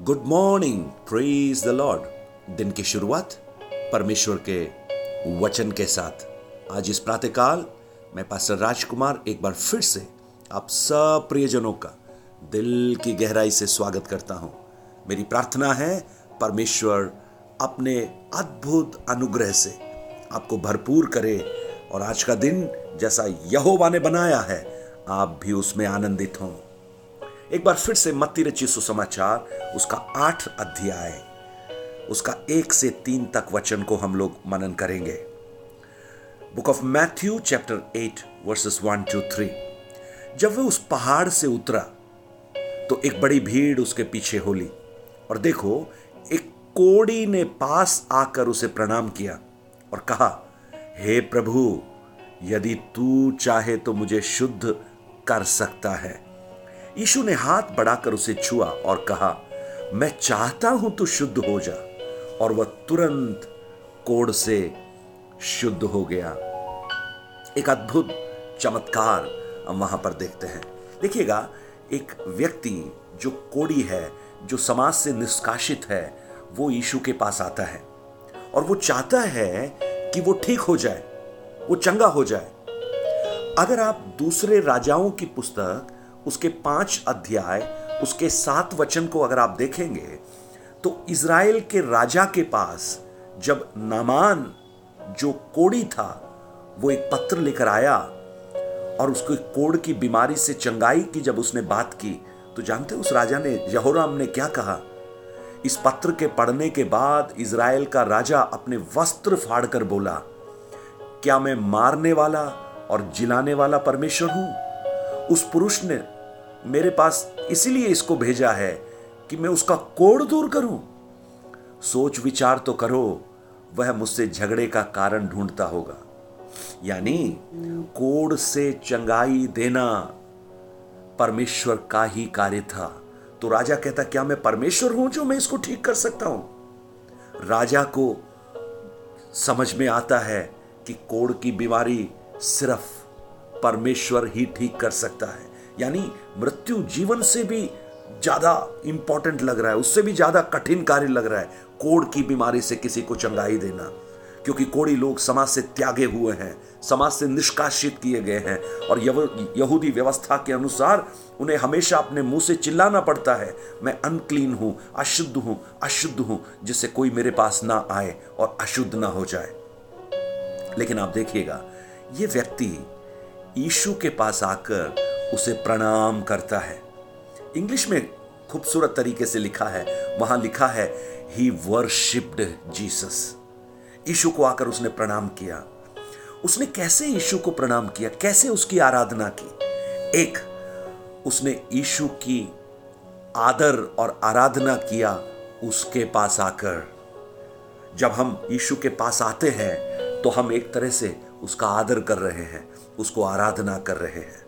Good morning praise the lord दिन की शुरुआत परमेश्वर के वचन के साथ। आज इस प्रातःकाल मैं पास्टर राजकुमार एक बार फिर से आप सब प्रियजनों का दिल की गहराई से स्वागत करता हूँ। मेरी प्रार्थना है परमेश्वर अपने अद्भुत अनुग्रह से आपको भरपूर करे और आज का दिन जैसा यहोवा ने बनाया है, आप भी उसमें आनंदित हों। एक बार फिर से मत्ती रची सुसमाचार, उसका आठ अध्याय। उसका एक से तीन तक वचन को हम लोग मनन करेंगे। Book of Matthew chapter eight verses one two three जब वह उस पहाड़ से उतरा तो एक बड़ी भीड़ उसके पीछे होली। और देखो, एक कोड़ी ने पास आकर उसे प्रणाम किया और कहा, हे प्रभु, यदि तू चाहे तो मुझे शुद्ध कर सकता है। यीशु ने हाथ बढ़ाकर उसे छुआ और कहा, मैं चाहता हूँ तू शुद्ध हो जा। और वह तुरंत कोड़ से शुद्ध हो गया। एक अद्भुत, चमत्कार हम वहाँ पर देखते हैं। देखिएगा, एक व्यक्ति जो कोड़ी है, जो समाज से निष्कासित है, वो यीशु के पास आता है। और वो चाहता है कि वो ठीक हो जाए, वो चंगा हो जाए। अगर आप दूसरे राजाओं की पुस्तक उसके पाँच अध्याय, उसके सात वचन को अगर आप देखेंगे तो इज़राइल के राजा के पास जब नामान, जो कोड़ी था, वो एक पत्र लेकर आया और उसको कोड़ की बीमारी से चंगाई की जब उसने बात की तो जानते उस राजा ने, यहोराम ने क्या कहा? इस पत्र के पढ़ने के बाद इज़राइल का राजा अपने वस्त्र फाड़कर बोला, क्या मैं मारने वाला और जिलाने वाला परमेश्वर हूँ? उस पुरुष ने मेरे पास इसीलिए इसको भेजा है कि मैं उसका कोड़ दूर करूँ। सोच विचार तो करो, वह मुझसे झगड़े का कारण ढूंढता होगा। यानी कोड़ से चंगाई देना परमेश्वर का ही कार्य था। तो राजा कहता, क्या मैं परमेश्वर हूँ जो मैं इसको ठीक कर सकता हूँ? राजा को समझ में आता है कि कोड़ की बीमारी सिर्फ़ परमेश्वर ही ठीक कर सकता है। यानी मृत्यु जीवन से भी ज़्यादा इंपॉर्टेंट लग रहा है, उससे भी ज़्यादा कठिन कार्य लग रहा है। कोड़ की बीमारी से किसी को चंगाई देना, क्योंकि कोड़ी लोग समाज से त्यागे हुए हैं, समाज से निष्कासित किए गए हैं, और यहूदी व्यवस्था के अनुसार उन्हें हमेशा अपने मुँह से चिल्लाना पड़ता है, मैं अनक्लीन हूँ, अशुद्ध हूँ अशुद्ध हूँ, जिससे कोई मेरे पास ना आए और अशुद्ध ना हो जाए। लेकिन आप देखिएगा, ये व्यक्ति यीशु के पास आकर उसे प्रणाम करता है। इंग्लिश में खूबसूरत तरीके से लिखा है, वहाँ लिखा है ही वर्शिप्ड जीसस यीशु को आकर उसने प्रणाम किया। उसने कैसे यीशु को प्रणाम किया? कैसे उसकी आराधना की? एक, उसने यीशु की आदर और आराधना किया उसके पास आकर। जब हम यीशु के पास आते हैं तो हम एक तरह से उसका आदर कर रहे हैं, उसको आराधना कर रहे हैं।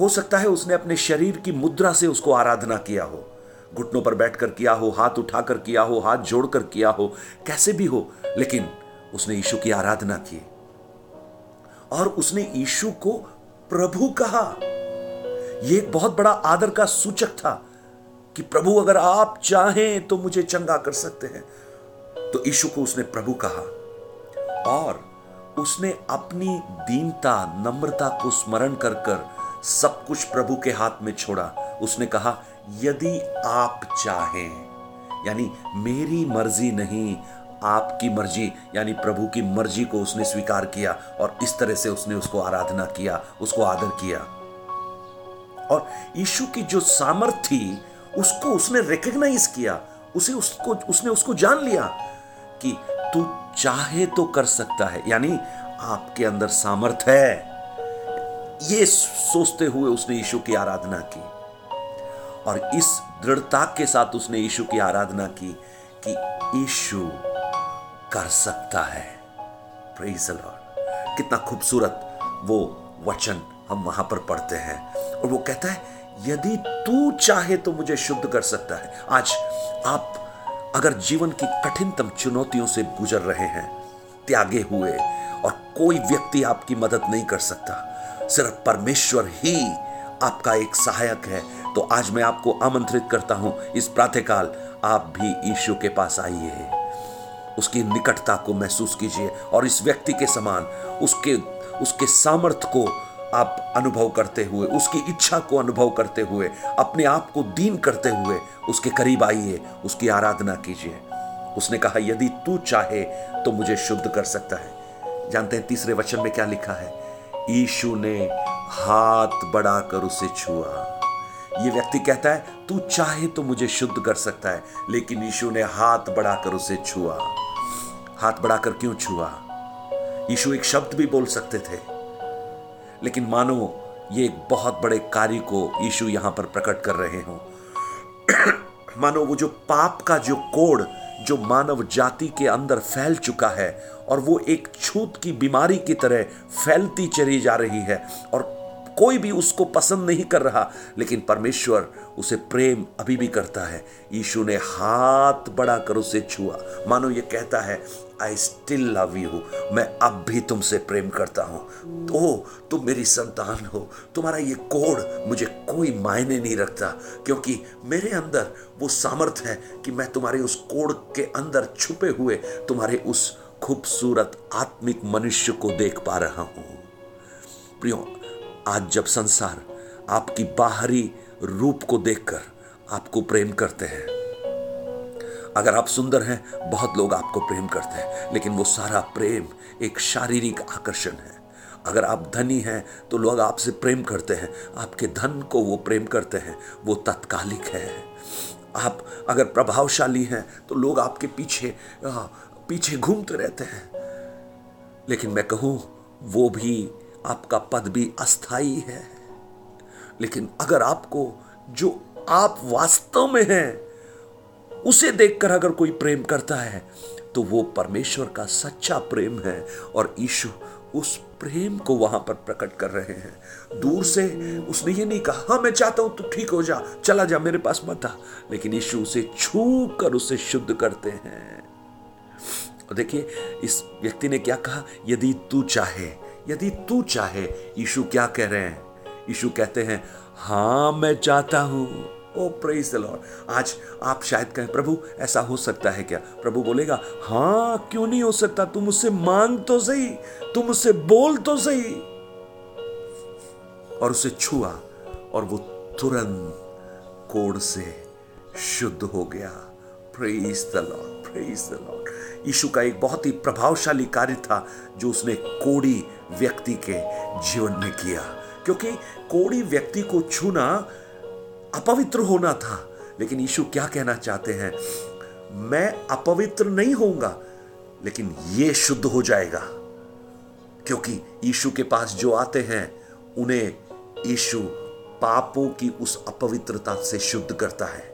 हो सकता है उसने अपने शरीर की मुद्रा से उसको आराधना किया हो। घुटनों पर बैठकर किया हो, हाथ उठाकर किया हो, हाथ जोड़कर किया हो, कैसे भी हो, लेकिन उसने यीशु की आराधना की। और उसने यीशु को प्रभु कहा। यह एक बहुत बड़ा आदर का सूचक था कि प्रभु, अगर आप चाहें तो मुझे चंगा कर सकते हैं। तो यीशु को उसने प्रभु कहा। और उसने अपनी दीनता, नम्रता को स्मरण कर कर सब कुछ प्रभु के हाथ में छोड़ा। उसने कहा, यदि आप चाहें, यानी मेरी मर्ज़ी नहीं, आपकी मर्ज़ी, यानी प्रभु की मर्ज़ी को उसने स्वीकार किया और इस तरह से उसने उसको आराधना किया, उसको आदर किया। और यीशु की जो सामर्थ थी, उसको उसने रिकग्नाइज किया, उसे उसको, उसने उसको जान लिया कि तू चाहे तो कर सकता है, यानी आपके अंदर सामर्थ है। ये सोचते हुए उसने यीशु की आराधना की और इस दृढ़ता के साथ उसने यीशु की आराधना की कि यीशु कर सकता है। कितना खूबसूरत वो वचन हम वहाँ पर पढ़ते हैं और वो कहता है, यदि तू चाहे तो मुझे शुद्ध कर सकता है। आज आप अगर जीवन की कठिनतम चुनौतियों से गुजर रहे हैं, त्यागे हुए, और कोई व्यक्ति आपकी मदद नहीं कर सकता, सिर्फ़ परमेश्वर ही आपका एक सहायक है तो आज मैं आपको आमंत्रित करता हूँ, इस प्रातःकाल आप भी यीशु के पास आइए। उसकी निकटता को महसूस कीजिए, और इस व्यक्ति के समान, उसके उसके सामर्थ्य को आप अनुभव करते हुए, उसकी इच्छा को अनुभव करते हुए, अपने आप को दीन करते हुए उसके करीब आइए, उसकी आराधना कीजिए। उसने कहा, यदि तू चाहे तो मुझे शुद्ध कर सकता है। जानते हैं तीसरे वचन में क्या लिखा है? ईशु ने हाथ बढ़ाकर उसे छुआ। ये व्यक्ति कहता है, तू चाहे तो मुझे शुद्ध कर सकता है, लेकिन यीशु ने हाथ बढ़ाकर उसे छुआ। हाथ बढ़ाकर क्यों छुआ? यीशु एक शब्द भी बोल सकते थे। लेकिन मानो, ये एक बहुत बड़े कार्य को यीशु यहाँ पर प्रकट कर रहे हो। मानो, वो जो पाप का जो कोड जो मानव जाति के अंदर फैल चुका है, और वो एक छूत की बीमारी की तरह फैलती चली जा रही है, और कोई भी उसको पसंद नहीं कर रहा, लेकिन परमेश्वर उसे प्रेम अभी भी करता है। यीशु ने हाथ बढ़ाकर उसे छुआ। मानो ये कहता है आई स्टिल लव यू मैं अब भी तुमसे प्रेम करता हूँ। तो तुम मेरी संतान हो। तुम्हारा ये कोड मुझे कोई मायने नहीं रखता, क्योंकि मेरे अंदर वो सामर्थ्य है कि मैं तुम्हारे उस कोड के अंदर छुपे हुए तुम्हारे उस खूबसूरत आत्मिक मनुष्य को देख पा रहा हूँ। प्रियो आज जब संसार आपकी बाहरी रूप को देखकर आपको प्रेम करते हैं, अगर आप सुंदर हैं, बहुत लोग आपको प्रेम करते हैं, लेकिन वो सारा प्रेम एक शारीरिक आकर्षण है। अगर आप धनी हैं तो लोग आपसे प्रेम करते हैं, आपके धन को वो प्रेम करते हैं, वो तत्कालिक है। आप अगर प्रभावशाली हैं तो लोग आपके पीछे पीछे घूमते रहते हैं। लेकिन मैं कहूँ, वो भी आपका पद भी अस्थाई है। लेकिन अगर आपको, जो आप वास्तव में हैं, उसे देखकर अगर कोई प्रेम करता है तो वो परमेश्वर का सच्चा प्रेम है और ईशु उस प्रेम को वहाँ पर प्रकट कर रहे हैं। दूर से उसने ये नहीं कहा हाँ मैं चाहता हूँ, तू ठीक हो जा, चला जा, मेरे पास मत आ। लेकिन यीशु उसे छू कर उसे शुद्ध करते हैं। देखिए, इस व्यक्ति ने क्या कहा? यदि तू चाहे यदि तू चाहे, यीशु क्या कह रहे हैं? यीशु कहते हैं हाँ मैं चाहता हूँ। ओ प्रेज द लॉर्ड आज आप शायद कहें, प्रभु, ऐसा हो सकता है क्या? प्रभु बोलेगा हाँ क्यों नहीं हो सकता? तुम उससे मांग तो सही तुम उससे बोल तो सही। और उसे छुआ, और वो तुरंत कोड से शुद्ध हो गया। Praise the lord praise the lord Yeshu का एक बहुत ही प्रभावशाली कार्य था, जो उसने कोड़ी व्यक्ति के जीवन में किया। क्योंकि कोड़ी व्यक्ति को छूना अपवित्र होना था। लेकिन यीशु क्या कहना चाहते हैं? मैं अपवित्र नहीं होऊँगा, लेकिन ये शुद्ध हो जाएगा। क्योंकि यीशु के पास जो आते हैं, उन्हें यीशु पापों की उस अपवित्रता से शुद्ध करता है।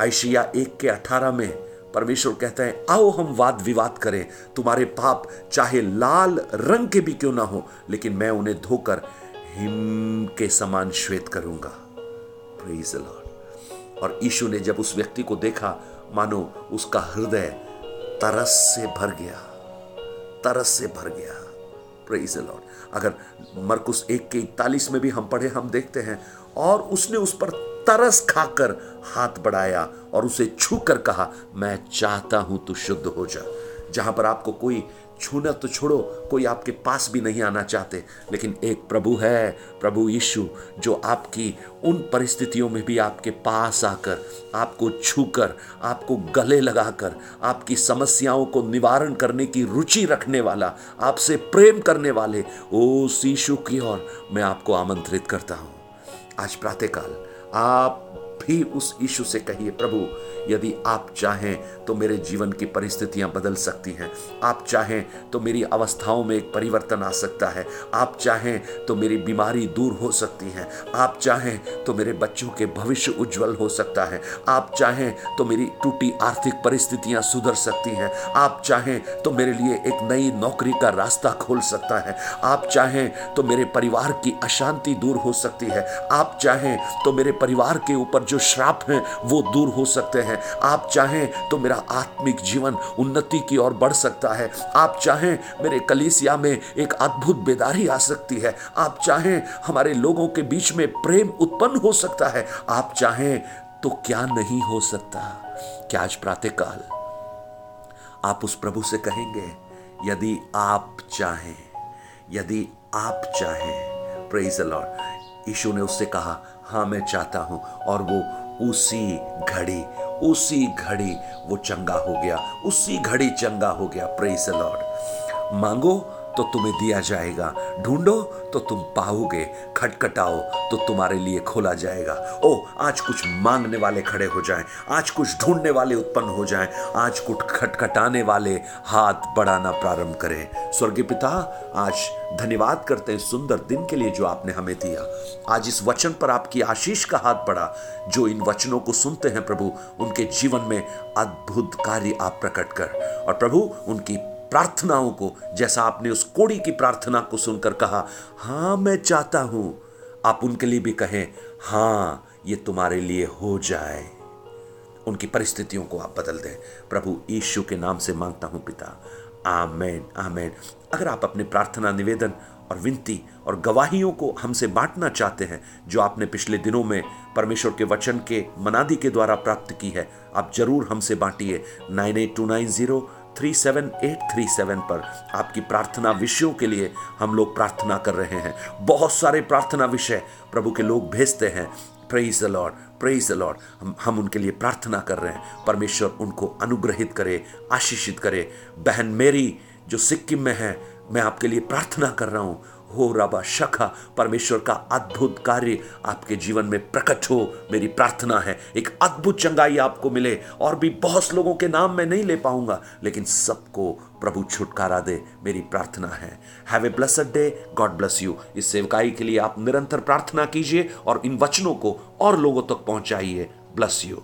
आयशिया एक के अठारह में परमेश्वर कहते हैं, आओ हम वाद विवाद करें। तुम्हारे पाप चाहे लाल रंग के भी क्यों ना हो, लेकिन मैं उन्हें धोकर हिम के समान श्वेत करूँगा। और यीशु ने जब उस व्यक्ति को देखा, मानो उसका हृदय तरस से भर गया। तरस से भर गया। प्रेज लॉर्ड अगर मरकुस एक के इकतालीस में भी हम पढ़े, हम देखते हैं, और उसने उस पर तरस खाकर हाथ बढ़ाया और उसे छू कर कहा, मैं चाहता हूँ तू शुद्ध हो जा। जहाँ पर आपको कोई छूना तो छोड़ो, कोई आपके पास भी नहीं आना चाहते। लेकिन एक प्रभु है, प्रभु यीशु, जो आपकी उन परिस्थितियों में भी आपके पास आकर, आपको छूकर, आपको गले लगाकर, आपकी समस्याओं को निवारण करने की रुचि रखने वाला, आपसे प्रेम करने वाले, उस यीशु की ओर मैं आपको आमंत्रित करता हूँ। आज प्रातःकाल आप भी उस यीशु से कहिए, प्रभु, यदि आप चाहें तो मेरे जीवन की परिस्थितियाँ बदल सकती हैं। आप चाहें तो मेरी अवस्थाओं में एक परिवर्तन आ सकता है। आप चाहें तो मेरी बीमारी दूर हो सकती है। आप चाहें तो मेरे बच्चों के भविष्य उज्जवल हो सकता है। आप चाहें तो मेरी टूटी आर्थिक परिस्थितियाँ सुधर सकती हैं। आप चाहें तो मेरे लिए एक नई नौकरी का रास्ता खोल सकता है। आप चाहें तो मेरे परिवार की अशांति दूर हो सकती है। आप चाहें तो मेरे परिवार के ऊपर जो श्राप हैं, वो दूर हो सकते हैं। आप चाहें तो मेरा आत्मिक जीवन उन्नति की ओर बढ़ सकता है। आप चाहें मेरे कलीसिया में एक अद्भुत बेदारी आ सकती है। आप चाहें हमारे लोगों के बीच में प्रेम उत्पन्न हो सकता है। आप चाहें तो क्या नहीं हो सकता? क्या आज प्रातःकाल? आप उस प्रभु से कहेंगे, यदि आप चाहें, यदि आप चाहें प्रेज लॉर्ड यीशु ने उससे कहा हाँ मैं चाहता हूँ। और वो उसी घड़ी उसी घड़ी वो चंगा हो गया, उसी घड़ी चंगा हो गया। प्रेज लॉर्ड मांगो तो तुम्हें दिया जाएगा। ढूंढो तो तुम पाओगे। खटखटाओ तो तुम्हारे लिए खोला जाएगा। ओ आज कुछ मांगने वाले खड़े हो जाएँ। आज कुछ ढूँढने वाले उत्पन्न हो जाएँ। आज कुछ खटखटाने वाले हाथ बढ़ाना प्रारंभ करें। स्वर्गीय पिता, आज धन्यवाद करते हैं सुंदर दिन के लिए जो आपने हमें दिया। आज इस वचन पर आपकी आशीष का हाथ बढ़ा। जो इन वचनों को सुनते हैं प्रभु, उनके जीवन में अद्भुत कार्य आप प्रकट कर। और प्रभु, उनकी प्रार्थनाओं को, जैसा आपने उस कोड़ी की प्रार्थना को सुनकर कहा हाँ मैं चाहता हूँ। आप उनके लिए भी कहें हाँ ये तुम्हारे लिए हो जाए। उनकी परिस्थितियों को आप बदल दें। प्रभु यीशु के नाम से माँगता हूँ पिता। आमेन आमेन। अगर आप अपने प्रार्थना, निवेदन और विनती और गवाहियों को हमसे बांटना चाहते हैं, जो आपने पिछले दिनों में परमेश्वर के वचन के मनादी के द्वारा प्राप्त की है, आप ज़रूर हमसे बांटिए। Nine eight two nine zero three seven eight three seven पर आपकी प्रार्थना विषयों के लिए हम लोग प्रार्थना कर रहे हैं। बहुत सारे प्रार्थना विषय प्रभु के लोग भेजते हैं। Praise the lord praise the lord हम हम उनके लिए प्रार्थना कर रहे हैं। परमेश्वर उनको अनुग्रहित करे, आशीषित करे। बहन मेरी जो सिक्किम में है, मैं आपके लिए प्रार्थना कर रहा हूँ। हो रबा शखा, परमेश्वर का अद्भुत कार्य आपके जीवन में प्रकट हो, मेरी प्रार्थना है। एक अद्भुत चंगाई आपको मिले, और भी बहुत लोगों के नाम मैं नहीं ले पाऊँगा, लेकिन सबको प्रभु छुटकारा दे, मेरी प्रार्थना है। Have a blessed day God bless you इस सेवकाई के लिए आप निरंतर प्रार्थना कीजिए, और इन वचनों को और लोगों तक पहुंचाइए। Bless you